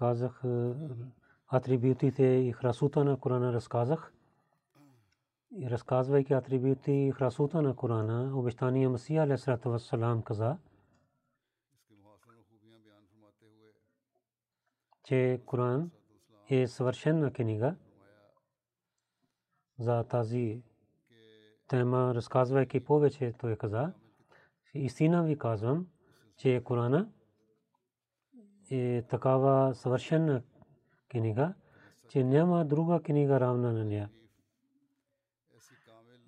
казах е, атрибутите и храсута на Корана разказах. И разказвайки атрибути и храсута на Корана, обещания Масия алейхиссалату вассалам каза, че Коран е съвършена книга за тази тема, разказвайки повече, той каза, истина ви казвам, че Корана е такава съвършена книга, че няма друга книга равна на нея.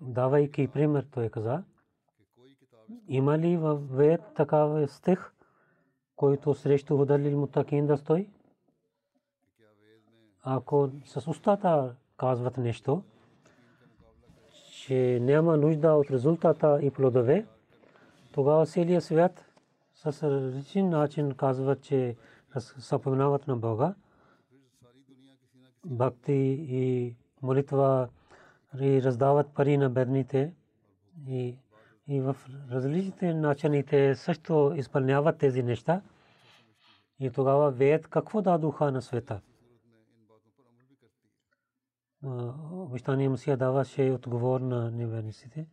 Давайки пример, той каза, има ли в вед такава стих, който срещу Худалил Мутакин да стои? Ако с устата казват нещо, че няма нужда от резултата и плодове, тогава целият свят с различен начин казват, че съпоменават на Бога. Бхакти и молитва и раздават пари на бедните и, и в различните начините също изпълняват тези неща. И тогава веят какво дадоха на света. Обещание Мусия даваше отговор на неверниците.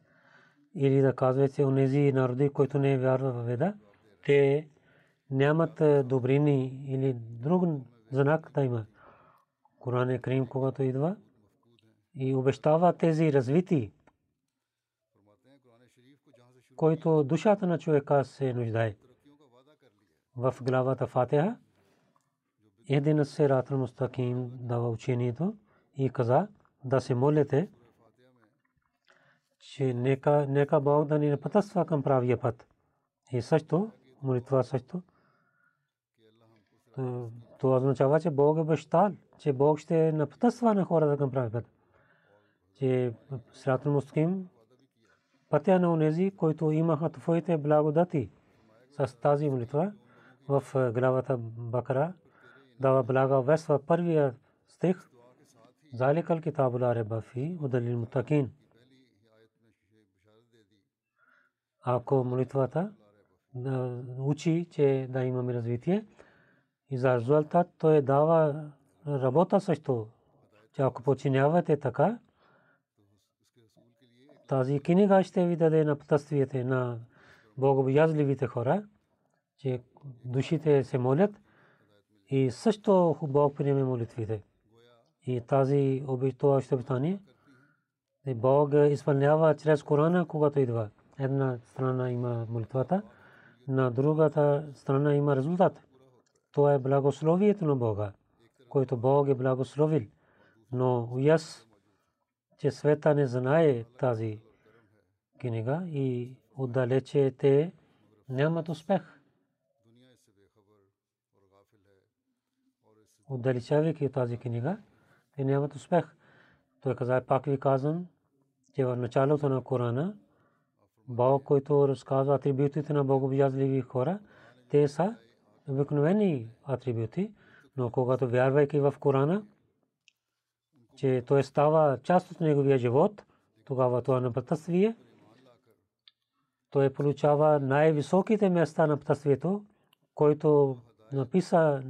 Или да казва, че онези народи, които не вярват в Веда, те нямат добрини или друг знак да има. Коран е Крим, когато идва и обещава тези развити, който душата на човека се нуждае. В главата Фатиха един сират мустаким дава учението и каза да се молите, че нека, нека Бог да ни напътства към правия път. И също, молитва също, е, това означава, че Бог е обещал, че Бог ще напътства на хората към прави път. Че Сиратул Мустаким пътя на онези, които имаха твоите благодати с тази молитва в е, главата Бакара, дава блага верства първия стих, Заликал китабула ребафи, удалил мутакин. Ако молитвата е, учи, че да имаме развитие, и за резултат той дава работа също, че ако починявате така, тази книга ще ви даде на пътствиете на богобоязливите хора, че душите се молят и също Бог приеме молитвите. И тази това ще обещание Бог изпълнява чрез Корана, когато идва. Една страна има молитвата, на другата страна има резултат. Това е благословието на Бога, който Бог е благословил. Но уяс, че света не знае тази книга и отдалече те нямат успех. Отдалечавайки тази книга, те нямат успех. Той каза, пак ви казвам, че в началото на Корана, Бог, който разказва атрибутите на богобоязливи хора, те са обикновени атрибути, но когато вярвайки в Корана, че той става част от неговия живот, тогава това на пътствие. Той получава най-високите места на пътствието, който написа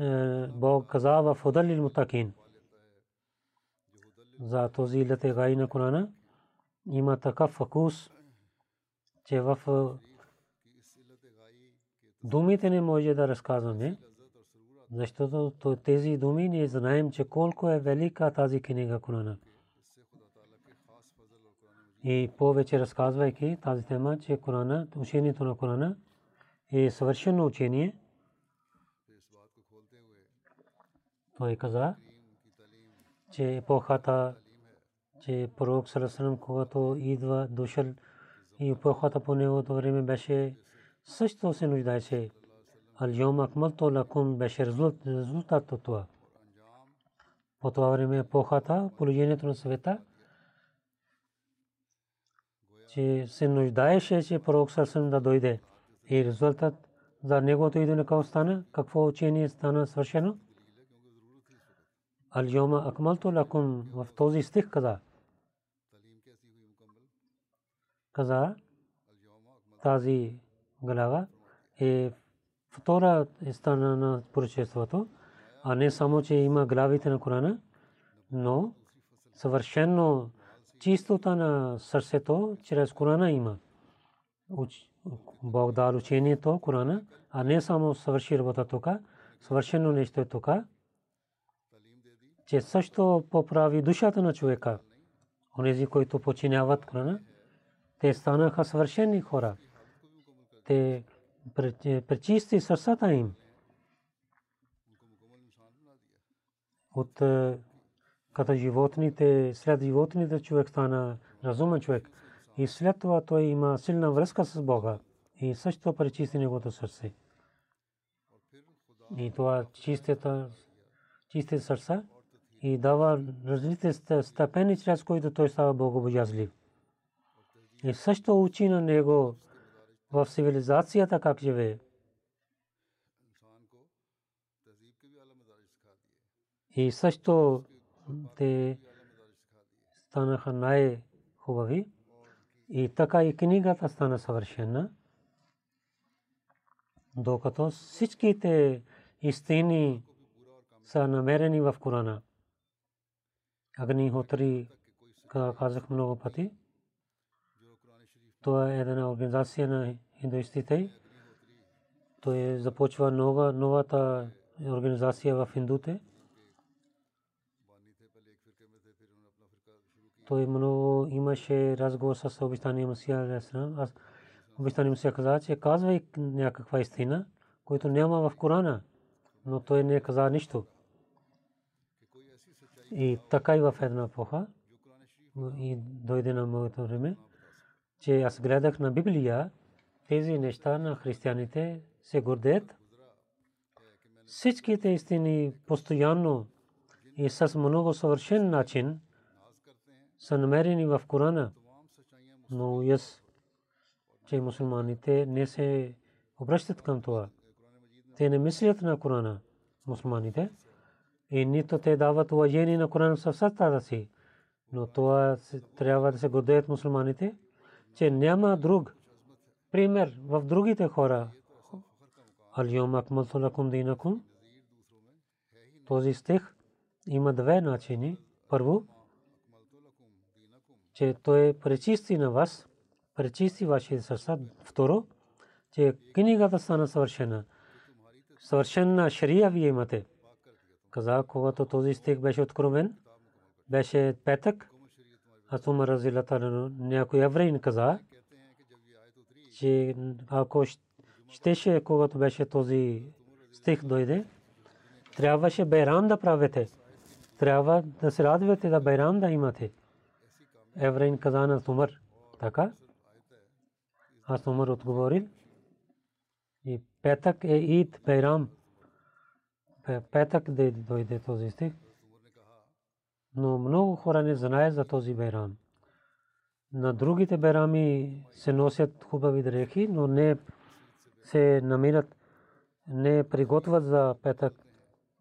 е, Бог каза в Худалил Мутакин. За този лете гай на Корана има такъв фокус, че в е, думите не може да разказваме, защото тези думи ние знаем, че колко е велика тази книга Корана. И повече разказвайки тази тема, че Корана, учението на Корана е съвършено учение. Той каза, че епохата, че пророк Сарасанам, когато идва дошъл и епохата по неговото време беше също се нуждаеше. Ал-Йом Акмалту Лакум беше резултат от това. По това време епохата, положението на света, че се нуждаеше, че пророк Сарасанам да дойде. И резултат за неговото идване какво стана, какво учение стана свършено. Ал-Йома Акмалту Лакум в този стих каза. Каза тази глава е втора стана на поръчеството, а не само, че има главите на Корана, но съвършено чистота на сърцето чрез Корана има. Бог дал учението Корана, а не само свърши работа тук, съвършено нещо е тук, че също поправи душата на човека. Онези, които починяват Корана, те станаха съвършени хора. Те пречисти сърцата им. От е, като животните, след животните човек стана разумен човек. И след това той има силна връзка с Бога. И също пречисти неговото сърце. И това чистата, чистите сърца и дава различните степени, чрез които той става богобоязлив. И също учи на него в цивилизацията как живее. И също те станаха най-хубави. И така и книгата стана съвършена. Докато всичките истини са намерени в Корана. Агни Хотри казах много пъти. Това е една организация на индуистите. Той започва нова, новата организация в индуте. Той много имаше разговор с обещания Масия Аз обещания Масия каза, че казва някаква истина, който няма в Корана, но той не каза нищо. И така и в една епоха, и дойде на моето време, че аз гледах на Библия, тези неща на християните се гордеят. Всичките истини постоянно и с много съвършен начин са намерени в Корана. Но яс, че мусулманите не се обръщат към това. Те не мислят на Корана, мусулманите, и нито те дават уважение на Корана в си. Но това трябва да се гордеят мусулманите, че няма друг пример в другите хора. Алиум акмалту лакум динакум. Този стих има две начини. Първо, че той пречисти на вас, пречисти вашите сърца. Второ, че книгата стана съвършена. Съвършена шария вие имате. Каза, когато този стих беше откровен, беше петък, аз Умар разилата някой евреин каза, че ако щеше, когато беше този стих дойде, трябваше Байрам да правите. Трябва да се радвате да Байрам да имате. Евреин каза на Умар. Така? Аз Умар отговорил. И петък е Ид Байрам. Петък да дойде този стих. Но много хора не знаят за този Байрам. На другите Байрами се носят хубави дрехи, но не се намират, не приготвят за петък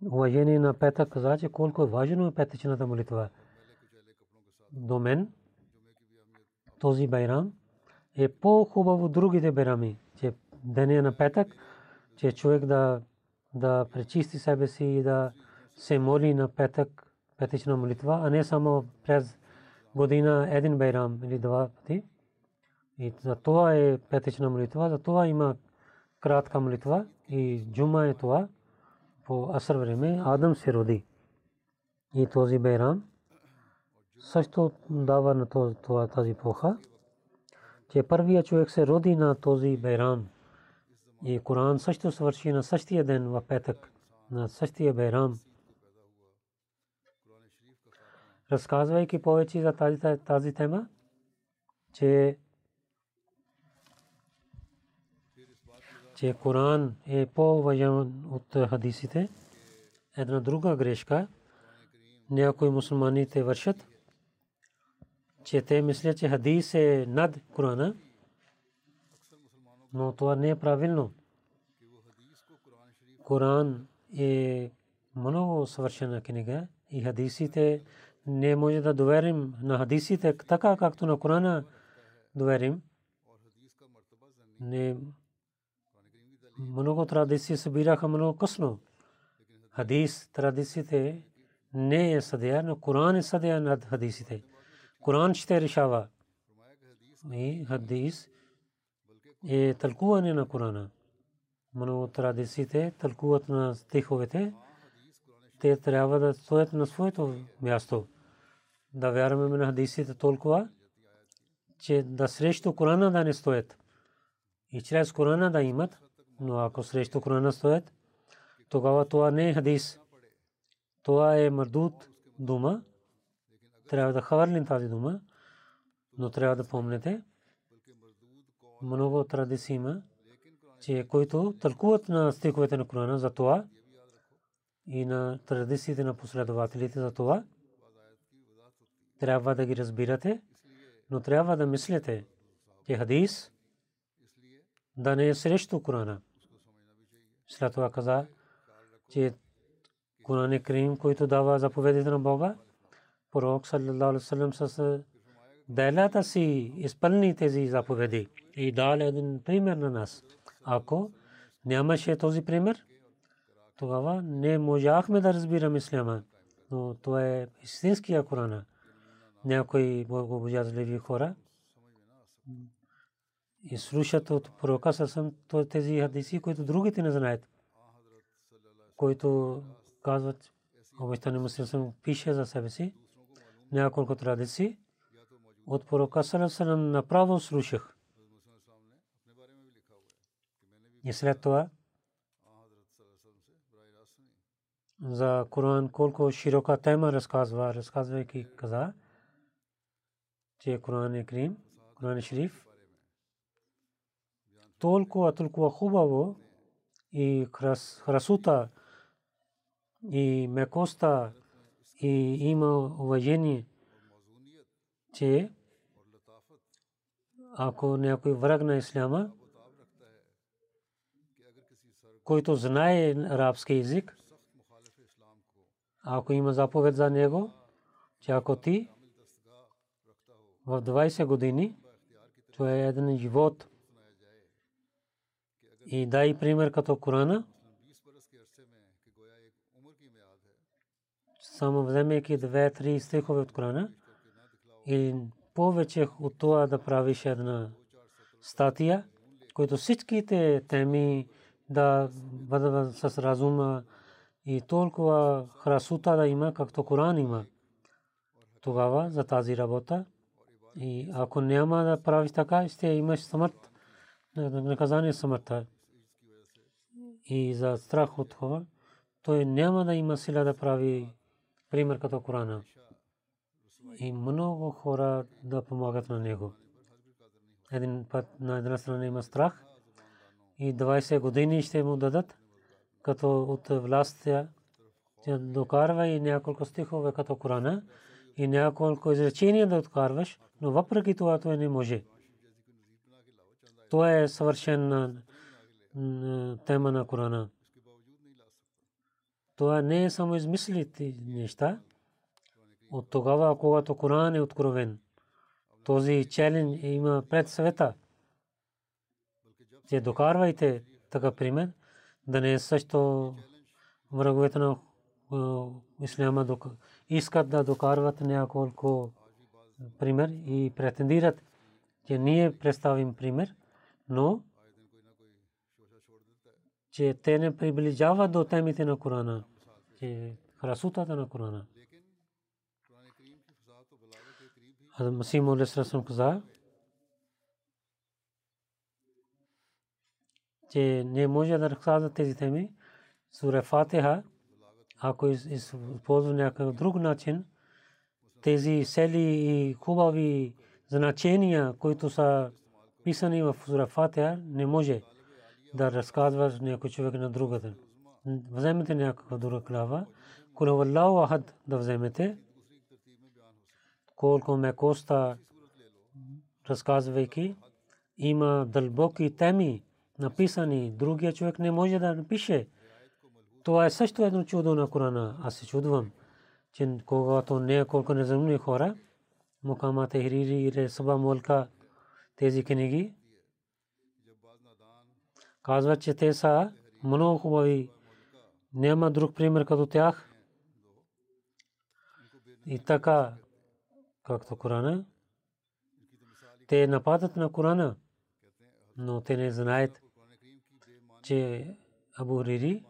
уважение на петък каза, че колко е важно е петъчната молитва. До мен този байрам е по-хубаво другите байрами, че деня на петък, че човек да, да пречисти себе си и да се моли на петък, петъчна молитва, а не само през година един байрам или два пъти. И за това е петъчна молитва, за това има кратка молитва и джума е това. По асър време Адам се роди. И този байрам също дава на това, тази поха, че първият човек се роди на този байрам. И Коран също свърши на същия ден в петък, на същия байрам. Разказвайки повече за тази, тази тема, че че Коран е по-важен от хадисите. Една друга грешка някои мусулманите вършат, че те мислят, че хадис е над Корана, но това не е правилно. Коран е много съвършена книга и хадисите не може да доверим на хадисите така, както на Корана доверим. Не много традиции събираха много късно. Хадис, традициите не е съдия, но Коран е съдия над хадисите. Коран ще решава. И хадис е тълкуване на Корана. Много традициите тълкуват на стиховете. Те трябва да стоят на своето място. Да вярваме на хадисите толкова, че да срещу Корана да не стоят. И чрез Корана да имат но ако срещу Корана стоят, тогава това не е хадис. Това е мърдут дума. Трябва да хвърлим тази дума, но трябва да помните, много традиции има, че които тълкуват на стиховете на Корана за това и на традициите на последователите за това, трябва да ги разбирате, но трябва да мислите, че хадис да не е срещу Корана. След това каза, че Куран Крим, който дава заповедите на Бога, пророк саллалаху. Но това е истинския Корана. Някои богобоязливи хора и слушат от пророка Сасам тези хадиси, които другите не знаят. Които казват, обещане муслим пише за себе си няколко традиции. От пророка Сасам направо слушах. И след това за Коран колко широка тема разказва, разказвайки каза, че Коран Крим, Коран Шриф, толкова, толкова хубаво и красота и мекоста и има уважение, че ако някой враг на исляма, който знае арабски език, ако има заповед за него, че ако ти в 20 години, това е един живот, и дай пример като Корана. Само вземайки две-три стихове от Корана и повече от това да правиш една статия, които всичките теми да бъдат с разума и толкова красота да има, както Коран има. Тогава за тази работа и ако няма да правиш така, ще имаш смърт, наказание смъртта и за страх от това, той няма да има сила да прави пример като Корана. И много хора да помагат на него. Един път на една страна има страх и 20 години ще му дадат, като от властта докарва и няколко стихове като Корана и няколко изречения да откарваш, но въпреки това той не може. Това е съвършен тема на Корана. Това не е само измислите неща. От тогава, когато Коран е откровен, този челен има пред света. Че докарвайте така пример, да не е също враговете на исляма искат да докарват няколко пример и претендират, че ние представим пример, но че те не приближават до темите на Корана, че красотата на Корана. Хазрат Масим Алейхиссалам каза, че не може да разказва тези теми. Сура Фатиха, ако използва някакъв друг начин, тези сели и хубави значения, които са писани в Фатиха, не може да разказваш някой човек на другата. Вземете някаква друга клава, Кулаваллаху Ахад да вземете, колко ме коста разказвайки, има дълбоки теми, написани, другия човек не може да напише. Това е също едно чудо на Корана. Аз се чудвам, че когато не е неземни хора, Мукамат Хирири или Саба Молка, тези книги, казват, че те са много хубави. Няма друг пример като тях. И така, както Корана, те нападат на Корана, но те не знаят, че Абу Рири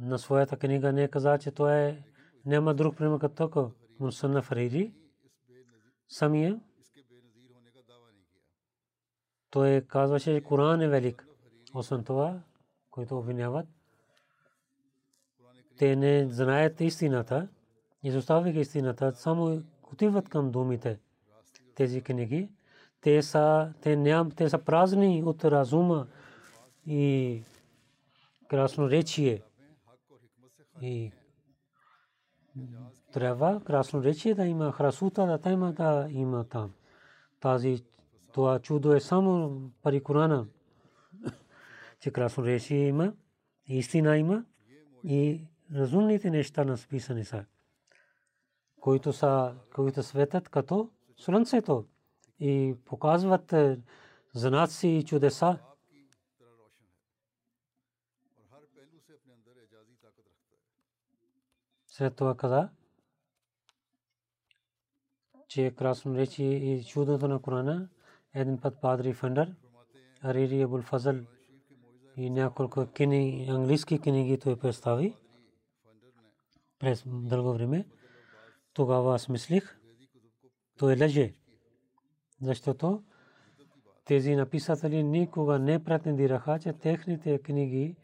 на своята книга не каза, че това е няма друг пример като така. Мусанна Фарири самия той казваше, че Коран е велик. Освен това, които обвиняват, те не знаят истината, изоставяйки истината, само отиват към думите. Тези книги, те са, те ням, те са празни от разума и красноречие. И трябва красноречие да има, храсута да има да има там. Тази това чудо е само пари Корана, че красноречие има, истина има и разумните неща насписани са които са, които светят като слънцето и показват е, знаци и чудеса. След това каза, че красно речи и чудото на Корана, един път Падри Фендър, Арири Абул Фазл и няколко книги, английски книги той представи през дълго време тогава аз мислих, той лъже. Защото тези написатели никога не претендираха, че техните книги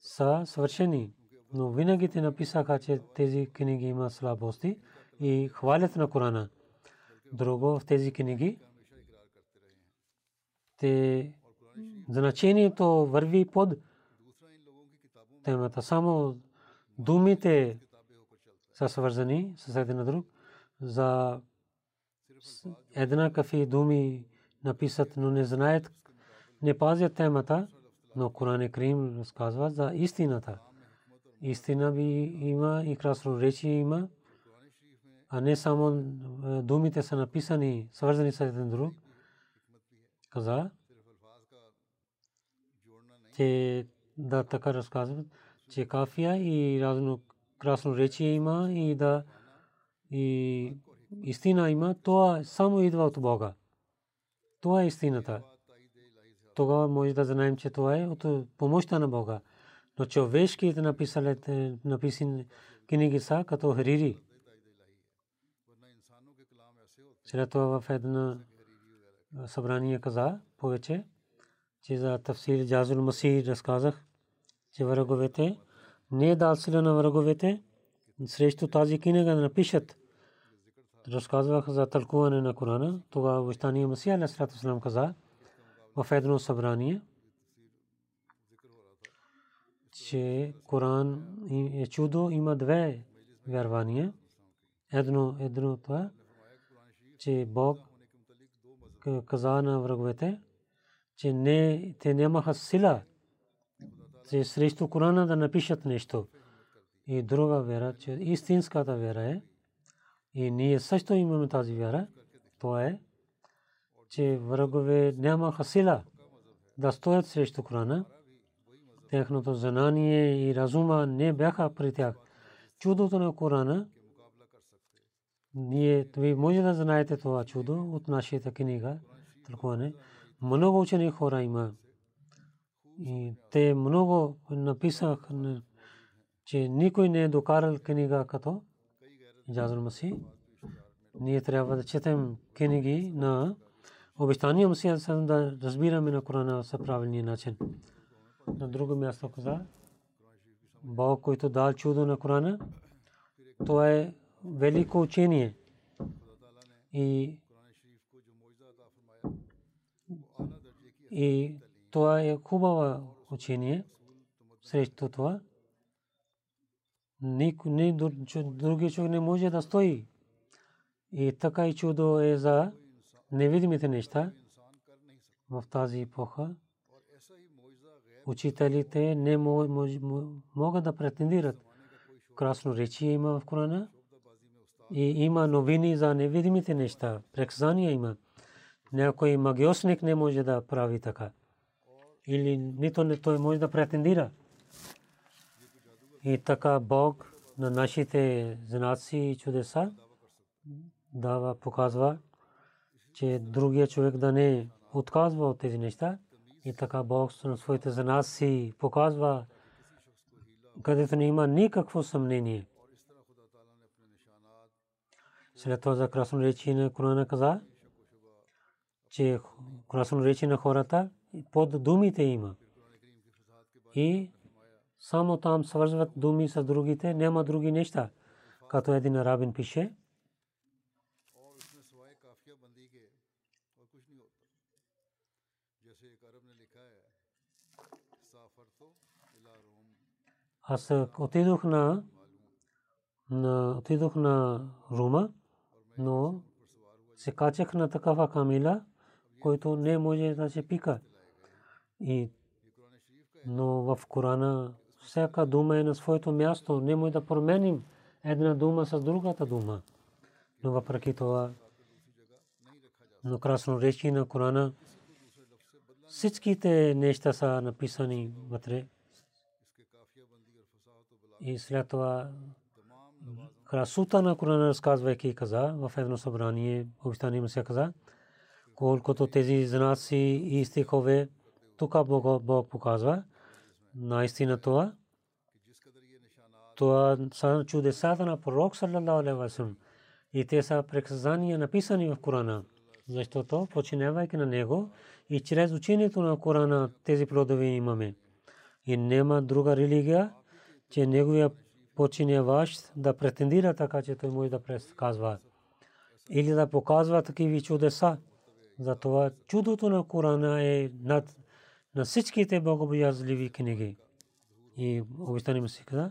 са свършени. Но винаги те написаха, че тези книги има слабости и хвалят на Корана. Друго в тези книги те значението върви под темата. Само думите са свързани с един друг. За една кафи думи написат, но не знаят, не пазят темата, но Коран Крим разказва за истината. Истина би има и красноречие има, а не само думите са написани, свързани с един друг. Каза, че да така разказват, че кафия и разно красноречие има и да и истина има, това само идва от Бога. Това е истината. Тогава може да знаем, че това е от помощта на Бога. Но човешките написали, написани книги са като Харири. След това в едно събрание каза повече, че за тафсир Джазул Масир разказах, че враговете не е дал сила на враговете срещу тази книга да напишат. Разказвах за тълкуване на Корана. Тогава Ващания Масия Алейхиссалам каза в едно събрание, че Коран е чудо, има две вярвания. Едно, едно това, че Бог каза на враговете, че не, те нямаха сила че срещу Корана да напишат нещо. и друга вера, че истинската вера е, и ние също имаме тази вера, то е, че врагове нямаха сила да стоят срещу Корана. Техното знание и разума не бяха при тях. Чудото на Корана, ние, ви може да знаете това чудо от нашата книга, тълкуване. Много учени хора има. И те много написах, че никой не е докарал книга като Джазъл Маси. Ние трябва да четем книги на обещания Масия да разбираме на Корана са правилния начин. На друго място каза, Бог, който дал чудо на Корана, то е велико учение. И и това е хубаво учение срещу това. Никой, други човек не може да стои. И така и чудо е за невидимите неща в тази епоха. Учителите не могат да претендират. Красно речи има в Корана. И има новини за невидимите неща. Преказания има. Някой магиосник не може да прави така. Или нито не той може да претендира. И така Бог на нашите знаци и чудеса дава, показва, че другия човек да не отказва от тези неща. И така Бог на своите знаци показва, където не има никакво съмнение. След това за красно речи на Корана каза, че красно речи на хората под думите има. И само там свързват думи с другите, няма други неща. Като един арабин пише, аз отидох на, на отидох на Рума, но се качах на такава камила, който не може да се пика. И но в Корана всяка дума е на своето място. Не може да променим една дума с другата дума. Но въпреки това, но красно речи на Корана, всичките неща са написани вътре. И след това красота на Корана разказвайки каза в едно събрание, обещание му се каза, колкото тези знаци и стихове, тук Бог показва, наистина това, това са чудесата на пророк саллалаху алейхи васалам и те са преказания написани в Корана, защото починявайки на него и чрез учението на Корана тези плодове имаме. И няма друга религия, че неговия починяващ да претендира така, че той може да предсказва или да показва такива чудеса. Затова чудото на Корана е над на всичките богобоязливи книги. И обещани му си каза,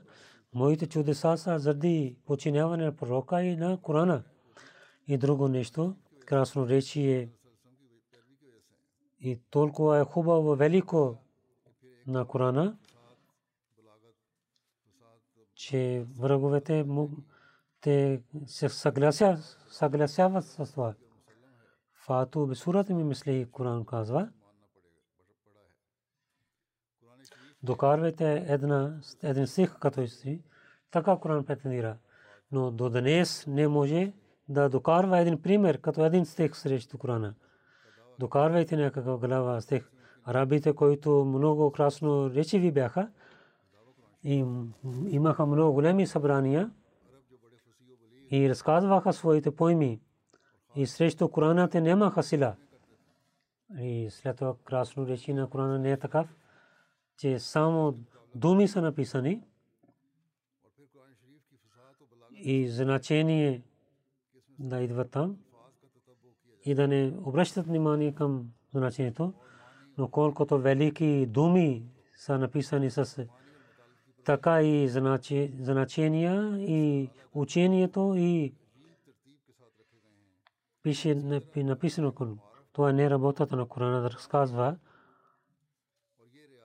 моите чудеса са заради починяване на пророка и на Корана. И друго нещо, красно речи е и толкова е хубаво, велико на Корана, че враговете те се съгласяват с това. Фату бисурат ми мисли Коран казва. Докарвайте една, един стих като си, така Коран претендира. Но до днес не може да докарва един пример, като един стих срещу Корана. Докарвайте някакъв глава стих. Арабите, които много красно речеви бяха, и имаха много големи събрания и разказваха своите поеми. И срещу Корана те нямаха сила. И след това красно речи на Корана не е такъв, че само думи са написани и значение да идват там и да не обръщат внимание към значението, но колкото велики думи са написани с така и значения и учението и пише написано кон. Това не е работата на Корана да разказва,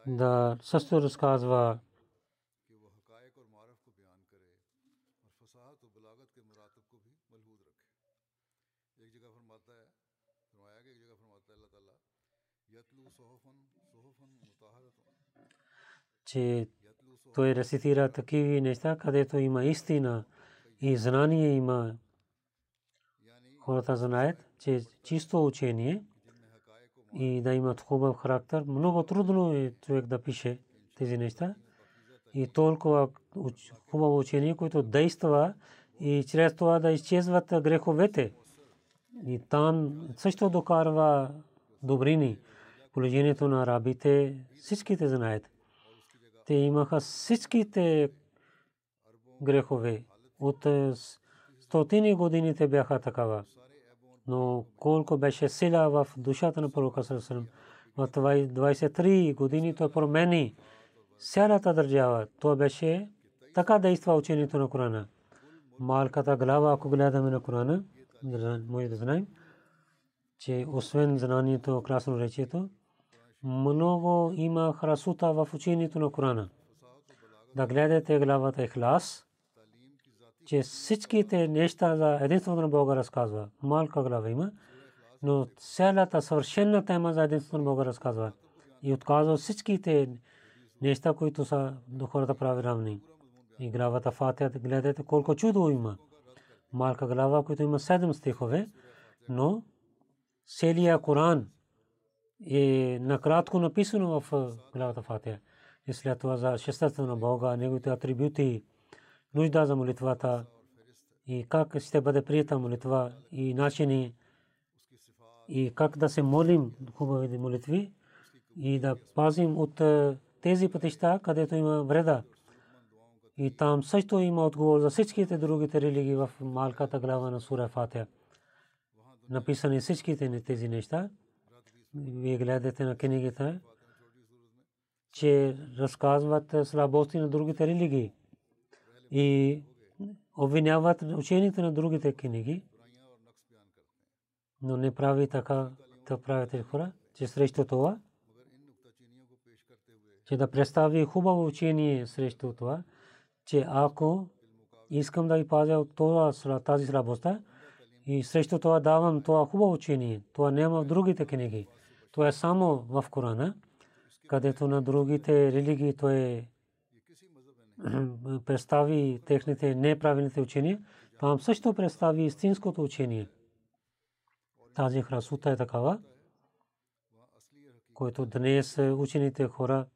да също разказва че той рецитира такива неща, където има истина и знание има. Хората знаят, че чисто учение и да имат хубав характер. Много трудно е човек да пише тези неща. И толкова хубаво учение, което действа и чрез това да изчезват греховете. И там също докарва добрини. Положението на арабите всичките знаят. Те имаха всичките грехове. От стотини годините бяха такава. Но колко беше сила в душата на пророка Сърсърм. В 23 години той промени цялата държава. Това беше така действа учението на Корана. Малката глава, ако гледаме на Корана, може да знаем, че освен знанието, красно речието, много има храсута в учението на Корана. Да гледате главата Ихлас, че всичките неща за единството на Бога разказва. Малка глава има, но цялата съвършена тема за единството на Бога разказва. И отказва всичките неща, които са до хората прави равни. И главата Фатия, гледате колко чудо има. Малка глава, която има седем стихове, но целият Коран е накратко написано в главата Фатия. И след това за шестата на Бога, неговите атрибути, нужда за молитвата и как ще бъде прията молитва и начини и как да се молим хубави молитви и да пазим от тези пътища, където има вреда. И там също има отговор за всичките другите религии в малката глава на Сура Фатия. Написани всичките тези неща вие гледате на книгите, че разказват слабости на другите религии и обвиняват учените на другите книги, но не прави така, да правите хора, че срещу това, че да представи хубаво учение срещу това, че ако искам да ви пазя от тази слабостта, и срещу това давам това хубаво учение, това няма в другите книги. Това е само в Корана, където на другите религии той е представи техните неправилните учения, там също представи истинското учение. Тази храсута е такава, който днес учените хора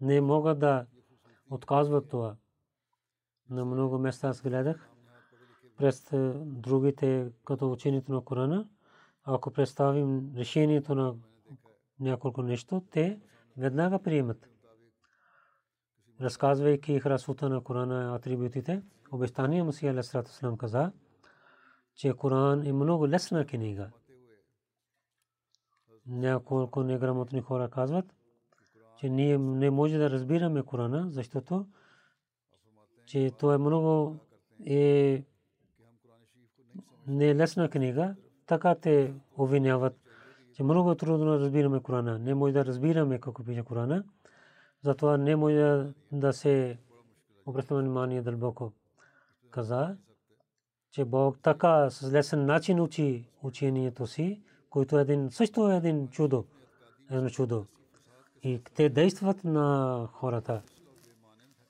не могат да отказват това. На много места аз гледах през другите като учението на Корана, ако представим решението на няколко нещо, те веднага приемат. Разказвайки храсута на Корана атрибутите, обещания Масия Алесрат Ислам каза, че Коран е много лесна книга. Няколко неграмотни хора казват, че ние не може да разбираме Корана, защото че то е много е не лесна книга, така те обвиняват, че много трудно разбираме Корана. Не може да разбираме какво пише Корана. Затова не може да се обръща внимание дълбоко. Каза, че Бог така с лесен начин учи учението си, който е един, също е един чудо. Едно чудо. И те действат на хората.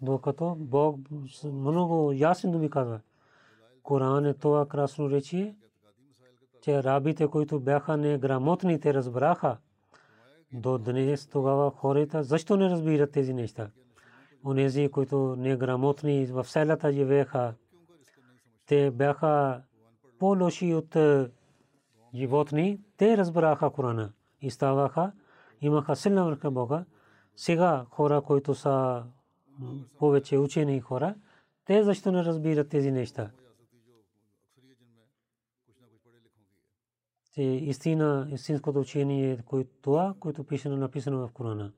Докато Бог много ясно ми казва. Коран е това красно речие, че рабите, които бяха неграмотни, те разбраха. До днес тогава хората защо не разбират тези неща? Онези, които неграмотни в селата живееха, те бяха по-лоши от е, животни, те разбраха Корана и ставаха, имаха силна върха Бога. Сега хора, които са повече учени хора, те защо не разбират тези неща? Че истина, истинското учение е това, което пише написано в Корана.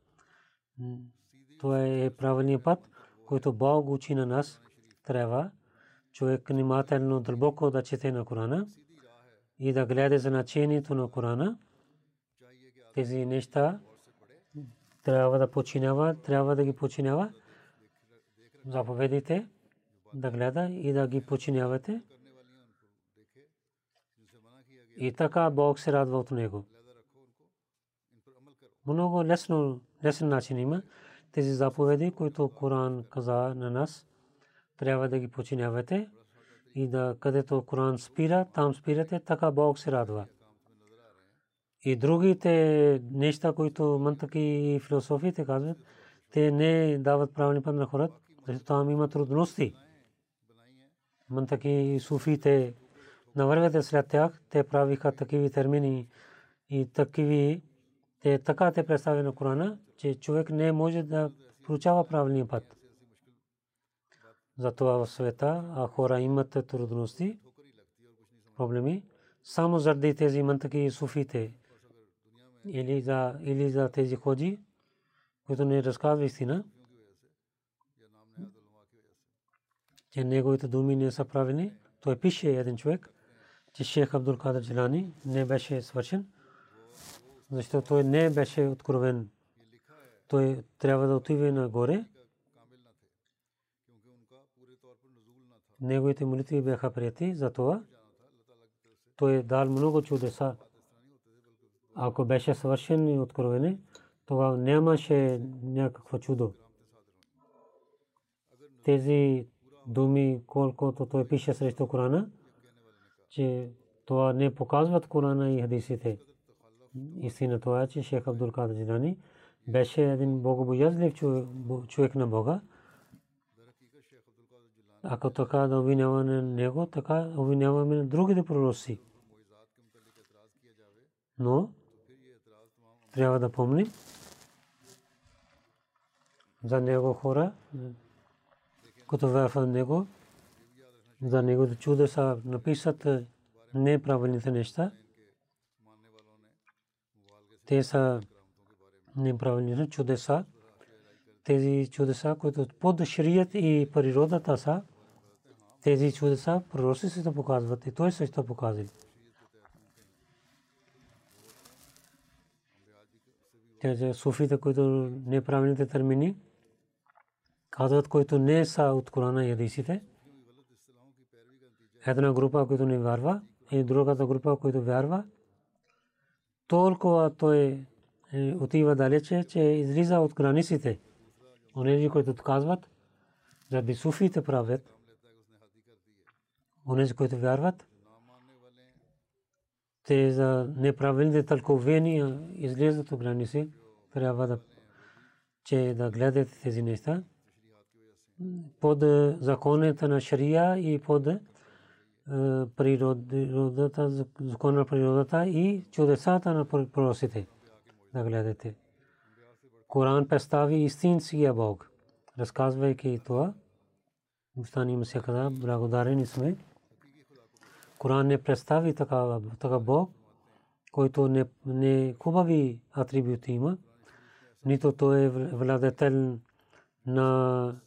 Това е правилният път, който Бог учи на нас. Трябва човек внимателно дълбоко да чете на Корана и да гледа значението на Корана. Тези неща трябва да починява, трябва да ги починява. Заповедите да гледа и да ги починявате. И така Бог се радва от него. Много лесно, лесен начин има. Тези заповеди, които Коран каза на нас, трябва да ги починявате и да където Коран спира, там спирате, така Бог се радва. И другите неща, които мантаки и философите казват, те не дават правилни път на хората, защото там има трудности. Мантаки и суфите навървете след тях, те правиха такива термини и такива, те така те представи на Корана, че човек не може да получава правилния път. Затова в света, а хора имат трудности, проблеми, само заради тези мантаки и суфите или за, или за тези ходжи, които не разказва истина, че неговите думи не са правилни. Той пише един човек, че Шейх Абдул Кадър Джилани не беше свършен, защото той не беше откровен. Той трябва да отиде нагоре. Неговите молитви бяха прияти, затова той е дал много чудеса. Ако беше свършен и откровен, тогава нямаше някакво чудо. Тези думи, колкото той пише срещу Корана, че това не показват Корана и хадисите. Истина това е, че Шейх Абдул Кадр Жилани беше един богобоязлив човек на Бога. Ако така да обвиняваме него, така обвиняваме другите пророци. Но трябва да помним за него хора, като вярват в него, за него да чудеса написат неправилните неща. Те са неправилни чудеса. Тези чудеса, които под шрият и природата са, тези чудеса пророци се показват и той също показва. Тези суфите, които неправилните термини, казват, които не са от Корана и Хадисите. Една група, която не вярва, и другата група, която вярва, толкова той отива далече, че излиза от границите. Онези, които казват, заради суфите правят, онези, които вярват, те за неправилните тълковения излизат от граници, трябва да, че да гледате тези неща. Под законите на Шария и под природата, закон на природата и чудесата на проросите. Да гледате. Коран представи истинския Бог. Разказвайки това, Мустани му се каза, благодарени сме. Коран не представи такава, така Бог, който не, не хубави атрибути има, нито той е владетел на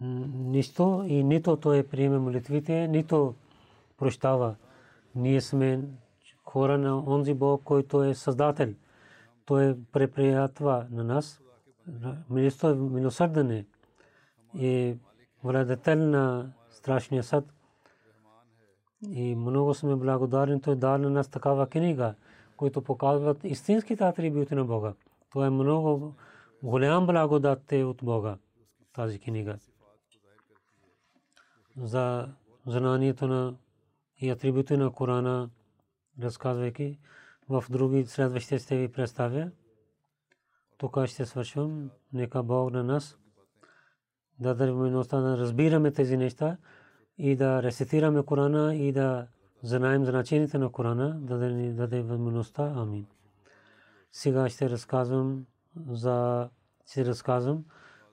нищо и нито той приеме молитвите, нито прощава. Ние сме хора на онзи Бог, който е Създател. Той преприятва на нас. Милосърден е и владетел на страшния съд. И много сме благодарни, той дал на нас такава книга, които показват истинските атрибути на Бога. Това е много голям благодат е от Бога, тази книга за знанието на и атрибути на Корана, разказвайки в други следващите ще ви представя. Тук ще свършвам. Нека Бог на нас да даде възможността да разбираме тези неща и да рецитираме Корана и да знаем значението на Корана, да ни даде възможността. Амин. Сега ще разказвам за ще разказвам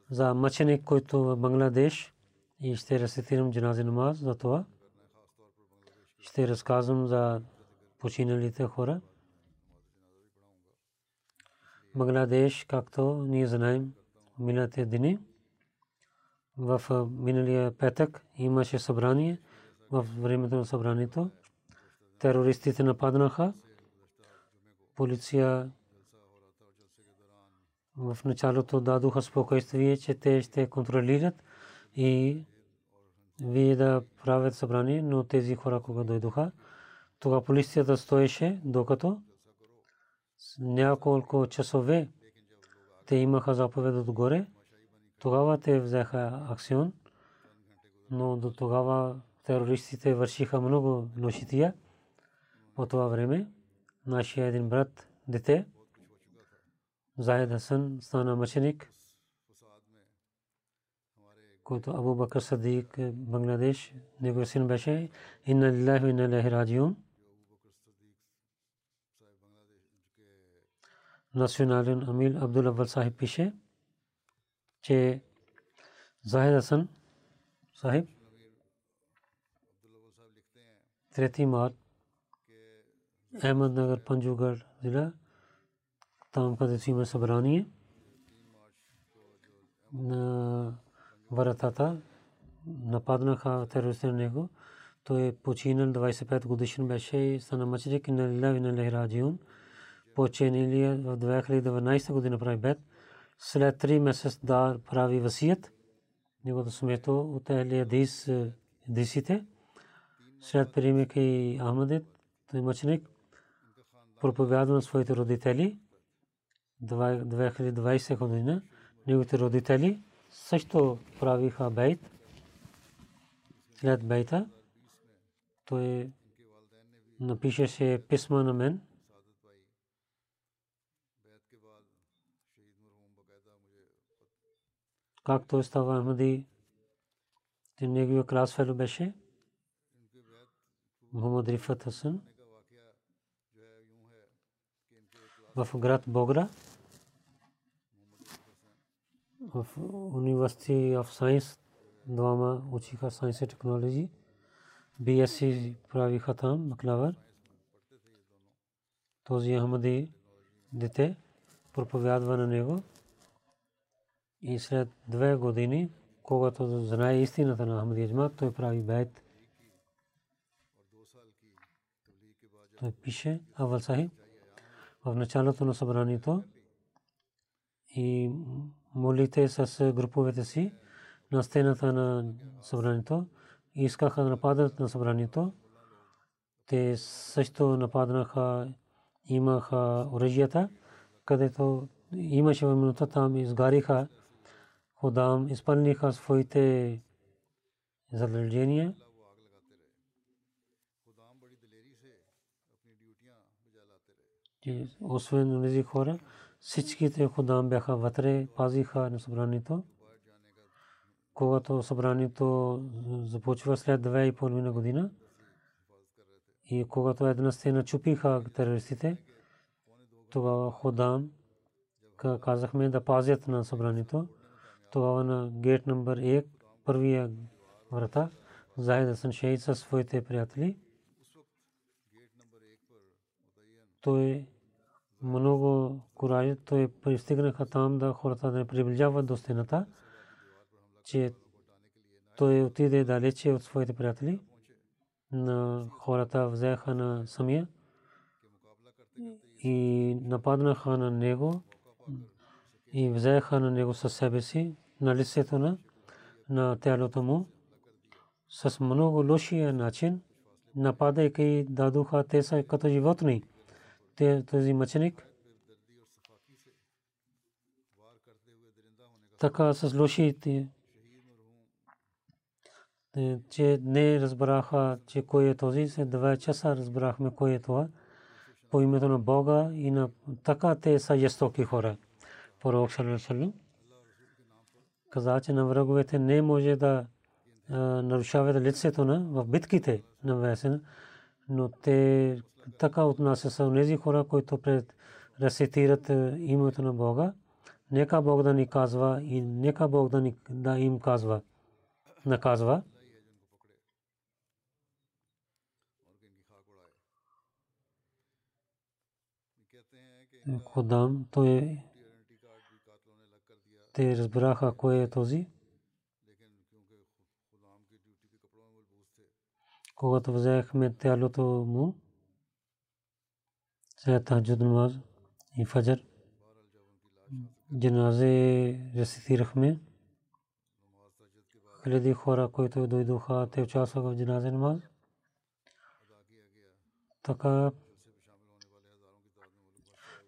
за мъченик, който в Бангладеш и ще рецитирам джанази намаз за това. Ще разказвам за починалите хора. Бангладеш, както ние знаем, миналите дни, в миналия петък имаше събрание, в времето на събранието. Терористите нападнаха. Полиция в началото дадоха спокойствие, че те ще контролират и вие да правят събрание, но тези хора, кога дойдоха, тогава полицията стоеше, докато няколко часове те имаха заповед отгоре. Тогава те взеха акцион, но до тогава терористите вършиха много ношития. По това време нашия един брат, дете, Заед Хасан, стана мъченик, който Абу Бакър Садик, Бангладеш, неговия син беше, инна лилахи инна лахи раджиун. национален амил Абдул Аввал Сахиб пише, че Захид Хасан Сахиб 3 март Ahmednagar Panjugarh जिला там където има събрание на вратата нападнаха терористи на него. Той е починал 25 годишен беше и стана мъченик на Лилави на Лехраджиун починилия в 2019 година прави бед. След 3 месец да прави васият. Негото смето от Ели Дис Дисите. След приемайки Ахмадит той мъченик проповядва на своите родители. 2020 година неговите родители също правиха бейт след бейта. Той напишеше писма на мен. Как той става Ахмади неговия клас фело беше Мухаммад Рифат Хасан. В град Богра в University of Science двама учиха Science и Technology BSc правиха там Маклавър този Ахмади дете проповядва на него и след две години когато знае истината на Ахмади Аджмат той прави бейт той пише Авал Сахиб в началото на събранието и молите с груповете си на стената на събранието и искаха да нападат на събранието. Те също нападнаха, имаха оръжията, където имаше минута там изгариха ходам, изпълниха своите задължения освен тези хора, всичките ходам бяха вътре, пазиха на събранието. Когато събранието започва след две и половина година и когато една стена чупиха терористите, тогава ходам казахме да пазят на събранието. Тогава на гейт номер 1, първия врата, Захид Хасан Шейд със своите приятели. Той много кураж, той пристигнаха там да хората не приближават до стената, че той отиде далече от своите приятели. На хората взеха на самия и нападнаха на него и взеха на него със себе си на лицето на, на тялото му с много лошия начин, нападайки дадоха те са като животни този мъченик. Така с лошите, че не разбраха, че кой е този. След два часа разбрахме кой е това. По името на Бога и на така те са жестоки хора. Пророк Салалалалалам каза, че на враговете не може да нарушават лицето на в битките на весен, но те така отнася са тези хора, които пред рецитират е, името на Бога. Нека Бог да ни казва и нека Бог да, ни, да им казва, наказва. Ходам, той те разбраха кой е този. Когато взехме тялото му, след таджуд намаз и фаджр джаназе рецитирахме хиляди хора, които дойдоха, те участваха в джиназе намаз. Така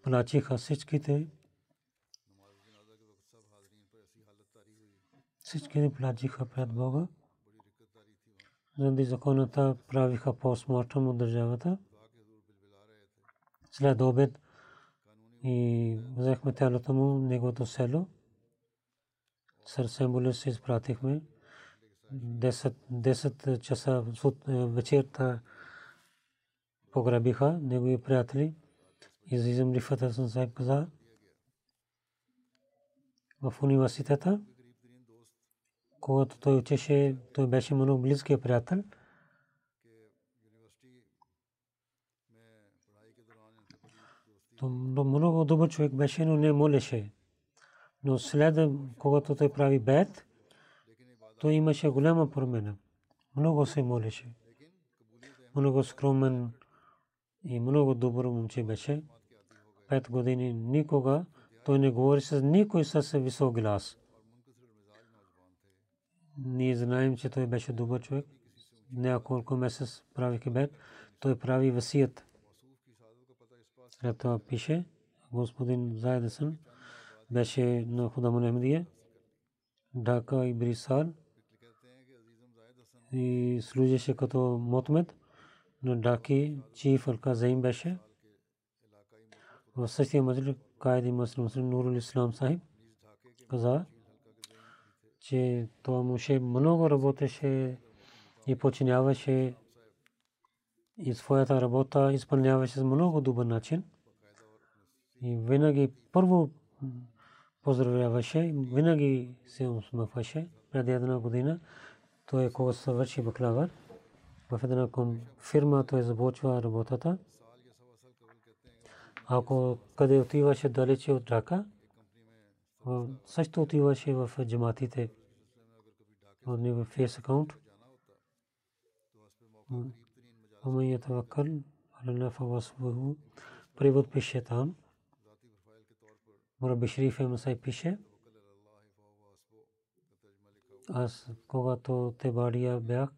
плачиха всичките. Всички плачиха пред Бога. Заради законата правиха постмортъм от държавата. След обед и взехме тялото му, неговото село. Сърсембуле се изпратихме. 10, 10 часа вечерта погребиха негови приятели. Изизъм Рифата Сансайб каза в университета, когато той учеше, той беше много близкият приятел. Много добър човек беше, но не молеше. Но след, когато той прави бед, той имаше голяма промена. Много се молеше. Много скромен и много добър момче беше. Пет години никога той не говори с никой с висок глас. Ние знаем, че той беше добър човек. Няколко месец прави кибет. Той прави васият. След това пише, господин Зайдесън беше на Худамун Ахмедия, Дака и Брисал и служеше като мотмед на Даки, чиф Алка Заим беше. В същия мазил Кайди Маслим Нурул Ислам Сахиб каза, че това муше много работеше и починяваше и своята работа изпълняваше с много добър начин. И винаги първо поздравяваше, винаги се усмихваше. Преди една година той кога свърши бакалавър в една фирма той започва работата. Ако къде отиваше далече от Дака, също отиваше в джаматите от него фейс акаунт. ومن يتوكل على الله فهو حسبه превод пише там Мураби Шриф Масай пише аз когато те бадия бях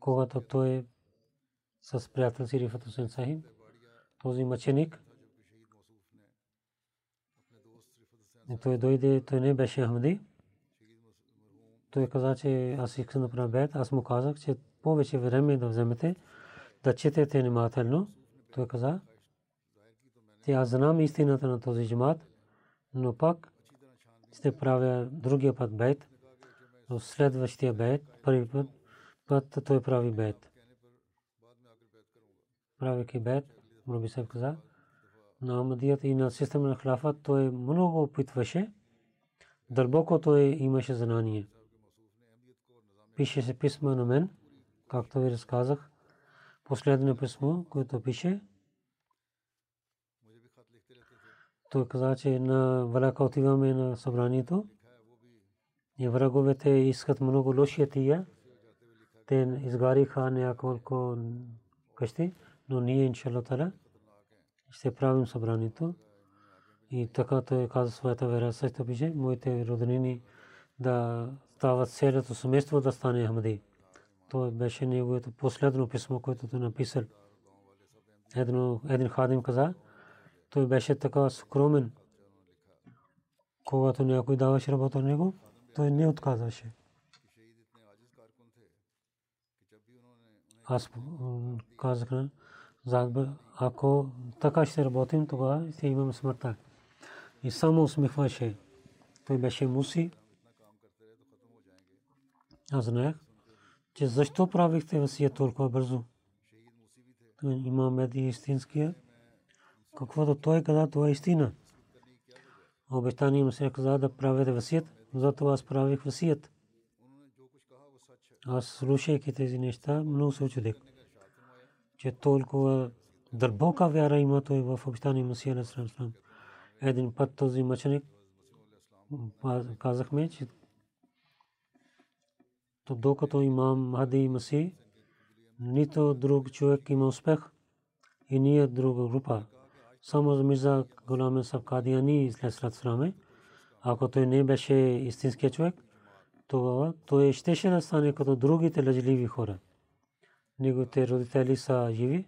когато той с приятел си Рифат Хусен Сахиб този мъченик той дойде, той не беше Ахмади. Той каза, че аз искам да правя бед. Аз му казах, че повече време да вземете, да четете внимателно. Той каза, че аз знам истината на този джамат, но пак ще правя другия път бед. Но следващия бед, първи път, път той прави бед. Правейки бед, Мураби Саб каза, на Ахмадият и на система на хлафът той много опитваше. Дълбоко той имаше знание. Пише се писма на мен, както ви разказах. Последно писмо, което пише, той каза, че на Валяка отиваме на събранието и враговете искат много лошия тия. Те изгариха няколко къщи, но ние, иншалла ще правим събранието. И така той каза своята вера. Също пише, моите роднини да стават цялото семейство да стане Ахмади. То беше неговото последно писмо, което той написал. Едно, един хадим каза, той беше така скромен. Когато някой даваше работа на него, той не отказваше. Аз казах на ако така ще работим, тогава ще имам смъртта. И само усмихваше. Той беше муси. Аз знаех, че защо правихте васия толкова бързо. Има меди истинския. Каквото той каза, това е истина. Обещание му се каза да правите васият, затова аз правих васият. Аз слушайки тези неща, много се очудих, че толкова дълбока вяра има той в обещание Масия на Срам. Един път този мъченик казахме, че то докато имам Мади Маси, нито друг човек има успех и ние друга група. Само за Мирза Гуламе Саб Кадияни след Сраме, ако той не беше истинският човек, тогава той щеше да стане като другите лъжливи хора. Неговите родители са живи.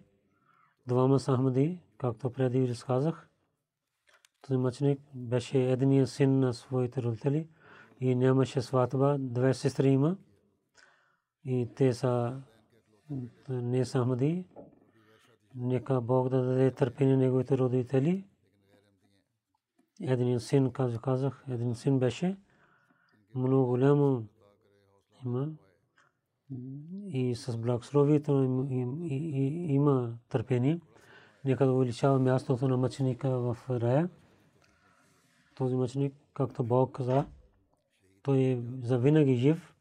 Двама са Ахмади, както преди разказах. Този мъченик беше единият син на своите родители и нямаше сватба. Две сестри има. И те са не са Ахмади. Нека Бог да даде търпение на неговите родители. Един син, казах, един син беше много голямо има и с благословието има търпение. Нека да увеличава мястото на мъченика в рая. Този мъченик, както Бог каза, той е завинаги жив.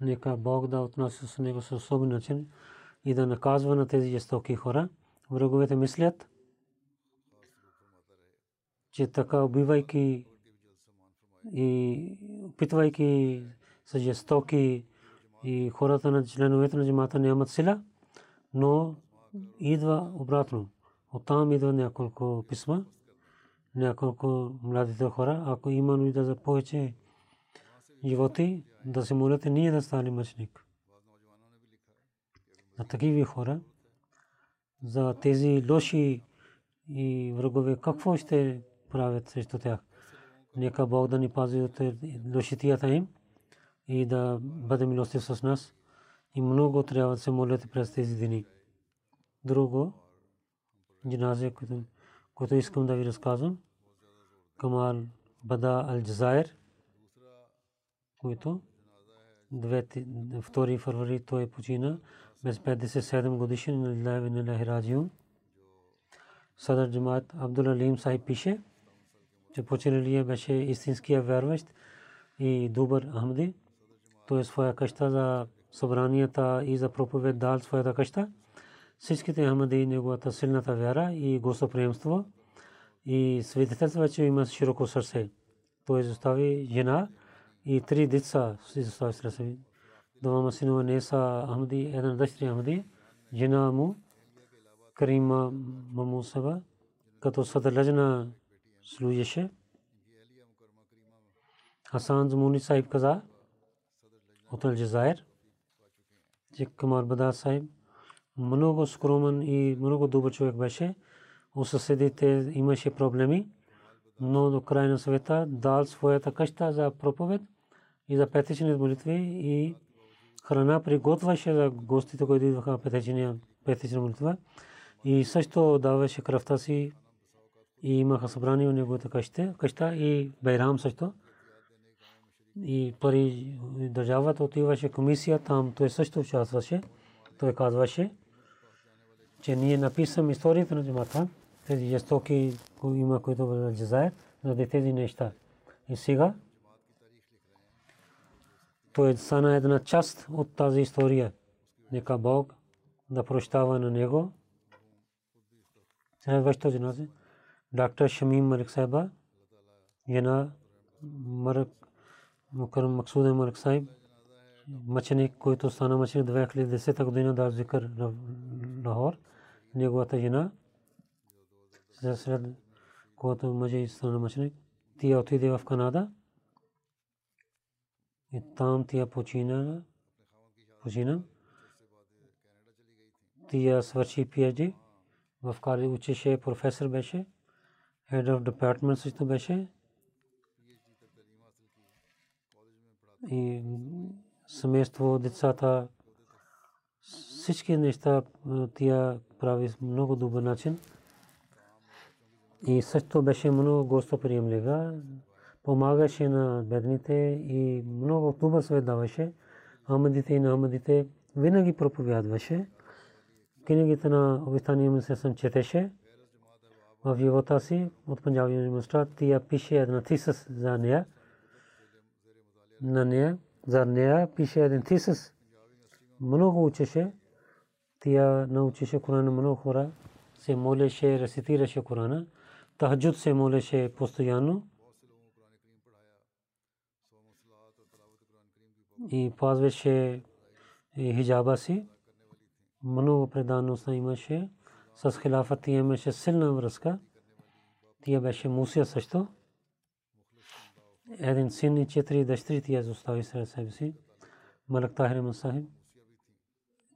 Нека Бог да отнася с него с особен начин и да наказва на тези жестоки хора. Враговете мислят, че така убивайки и опитвайки с жестоки и хората на членовете на джамата нямат сила, но идва обратно. Оттам идва няколко писма, няколко младите хора. Ако има нужда за повече животи, да се молите ние да стане мъчник. На такива хора, за тези лоши и врагове, какво ще правят срещу тях. Нека Бог да ни пази от лошитията им и да бъде милостив с нас. И много трябва да се молят през тези дни. Друго, джиназе, което искам да ви разказвам, Камал Бада Ал Джазайр, който 2 февруари той почина без 57 годишен на Лахи Раджиум. Садар Джамат Абдул Алим Сахиб пише, че починалия беше истинския вярващ и добър Ахмади. Той е своя къща за събранията и за проповед дал своята къща. Всичките Ахмади неговата силната вяра и гостоприемство и свидетелства, че има широко сърце. Той изостави жена и три деца изостави сърце. Двама синова не са Ахмади, една дъщеря Ахмади, жена му Карима Мамусава, като съдържана служеше. Хасан Замуни Сайб каза от Алджазайр, че Камар Бада Сайб много скромен и много добър човек беше. У съседите имаше проблеми, но до края на света дал своята къща за проповед и за петични молитви и храна приготвяше за гостите, които идваха петични молитва и също даваше кръвта си и имаха събрани в неговата къща, къща и Байрам също. И пари държавата отиваше комисия, там той също участваше. Той казваше, че ние написам историята на джамата, тези жестоки има, които в Джазайр, заради тези неща. И сега той стана една част от тази история. Нека Бог да прощава на него. Следващото джаназе. ڈاکٹر شمیم ملک صاحبہ ینا مرک مکرم مقصود ملک صاحب مچنی کوئی تو سانہ مچنی دوائیں خلی دیسے تک دینا دا ذکر لاہور۔ نیا گواتا ینا سرد کو مجھے سانہ مچنی تیا اوتی دیو افغانادا تام تیا پوچینا پوچینا تیا سورچی پی ایچ ڈی جی، وفقار اچھے شے پروفیسر بیشے head of department също беше и семейство, децата, всички неща тя прави много добър начин. И също беше много гостоприемлива, помагаше на бедните и много добър съвет даваше. Амадите и намадите винаги проповядваше. Книгите на обитания ми се съм четеше в живота си от Панджаб университет. Тя пише една тисъс за нея. На нея, за нея пише един тисъс. Много учеше. Тя научеше Корана много хора. Се молеше, рецитираше Корана. Тахджуд се молеше постоянно. И пазваше хиджаба си. Много преданост имаше с хилафът имаше силна връзка Тия беше Мусия също. Един син и четири дъщери тия изостави сред себе си. Малак Тахир Масахиб.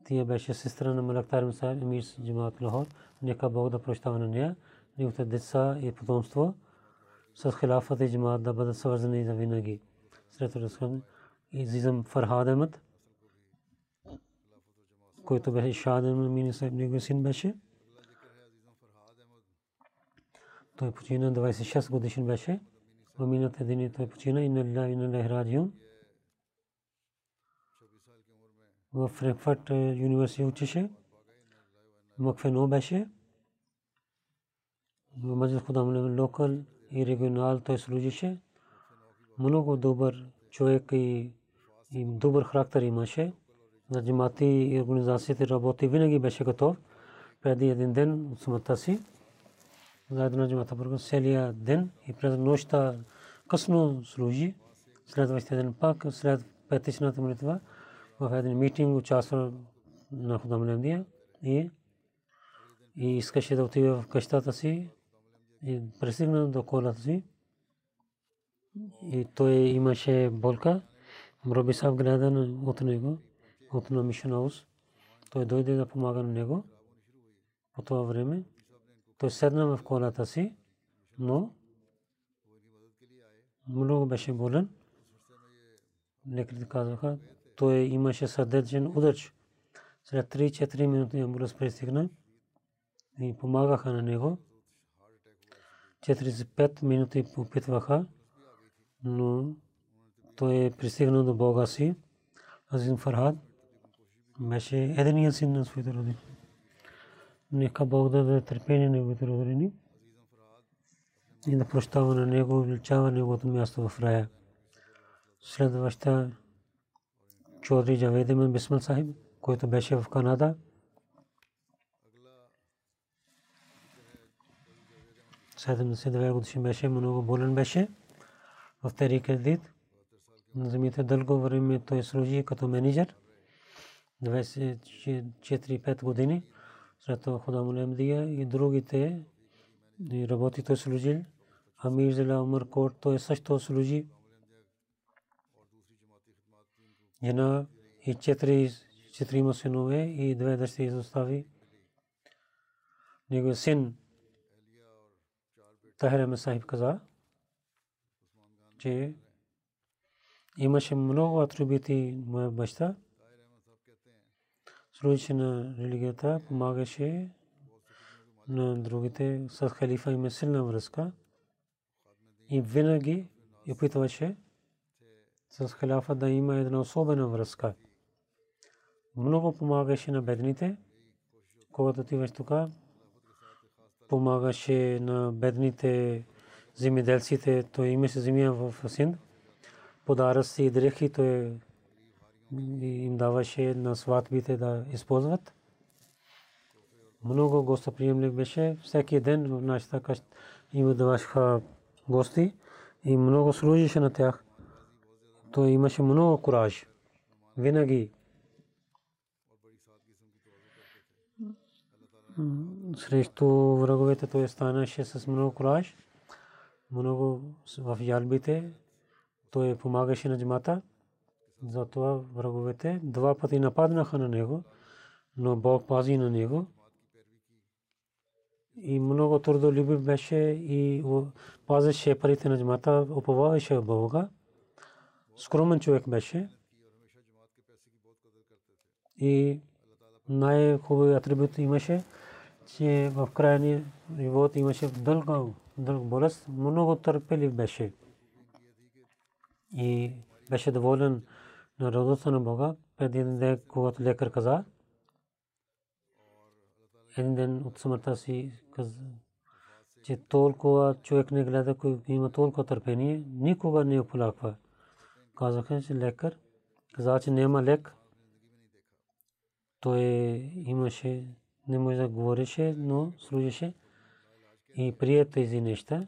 Тия беше сестра на Малак Тахир Масахиб, емир с джамаат Лахор. Нека Бог да прощава на нея. Неговите деца и потомство с хилафът и джамаат да бъдат свързани за винаги. След разхода и Зизам Фархад Ахмед, който беше Шаден Мини Сайб, негов син беше. Той почина 26 годишен беше. В миналите дни той почина и на Инна Раджион. В Франкфурт университет учеше. Макфено беше. В Маджид Худам локал и регионал той служише. Много добър човек и, и добър характер имаше. За джамати и организациите работи винаги беше готов. Преди един ден от смъртта си заедно на джамата Бургас целия ден и през нощта късно служи. Следващия ден пак след петичната молитва в един митинг участва на Худам Лемдия и и искаше да отиде в къщата си и пристигна до колата си и той имаше болка. Мроби Сав гледа от него, от на Мишнаус. Той дойде да помага на него по това време. Той седна в колата си, но много беше болен. Лекарите казаха, той имаше сърдечен удар. След 3-4 минути амбуланс пристигна и помагаха на него. 45 минути опитваха, но той е пристигнал до Бога си. Азин Фархад беше единият син на своите родини. Нека Бог да даде търпение на неговите родини и да прощава на него, увеличава неговото място в рая. Следваща Чодри Джаведемен Бисмал Сахиб, който беше в Канада. 72 годишен беше, много болен беше. В Тери кредит. На земите дълго време той служи като менеджер. 24-5 години. След това Худам Лемдия и другите работи той служил. Амир Зала Умар Кот той също служи. Жена и четири четирима синове и две дъщери изостави. Неговият син Тахир Ахмед Сахиб каза, че имаше много атрибути моя баща. Служише на религията, помагаше на другите. С халифа има силна връзка. И винаги опитваше с халифа да има една особена връзка. Много помагаше на бедните. Когато отиваш тук, помагаше на бедните земеделците. Той имаше земя в Синд. Подаръци и дрехи той им даваше на сватбите да използват. Много гостоприемлив беше. Всеки ден в нашата къща им даваха гости и много служише на тях. Той имаше много кураж. Винаги срещу враговете той станаше с много кураж. Много в ялбите той помагаше на джамата. Затова враговете два пъти нападнаха на него, но Бог пази на него. И много трудолюбив беше и пазеше парите на джамата, уповаваше Бога. Скромен човек беше. И най-хубави атрибут имаше че в крайния живот имаше дълга, дълга болест, много търпелив беше. И беше доволен на родата на Бога. Преди един ден, когато лекар каза, един ден от смъртта си каза, че толкова човек не гледа, който има толкова търпение, никога не оплаква. Казаха, че лекар каза, че няма лек. Той имаше не може да говореше, но служеше и прие тези неща.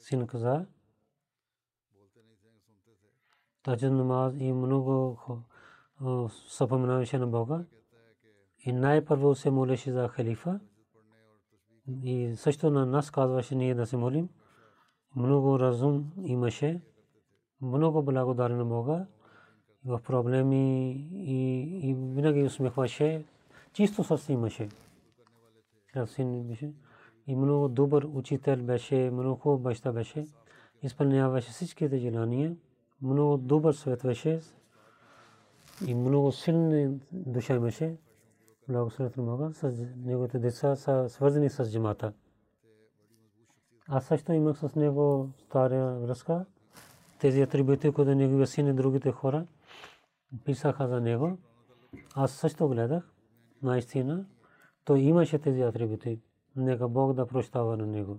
Син каза, таджан намаз и много съпоменаваше на Бога. И най-първо се молеше за халифа. И също на нас казваше ние да се молим. Много разум имаше. Много благодарен на Бога. В проблеми и, и винаги усмихваше. Чисто сърце имаше. И много добър учител беше, много хубав баща беше. Изпълняваше всичките желания. Много добър свет беше. И много силна душа имаше. Благословен на Бога. С неговите деца са свързани с джамата. Аз също имах с него стария връзка. Тези атрибути, които неговия син и другите хора писаха за него. Аз също гледах. Наистина, той имаше тези атрибути. Нека Бог да прощава на него.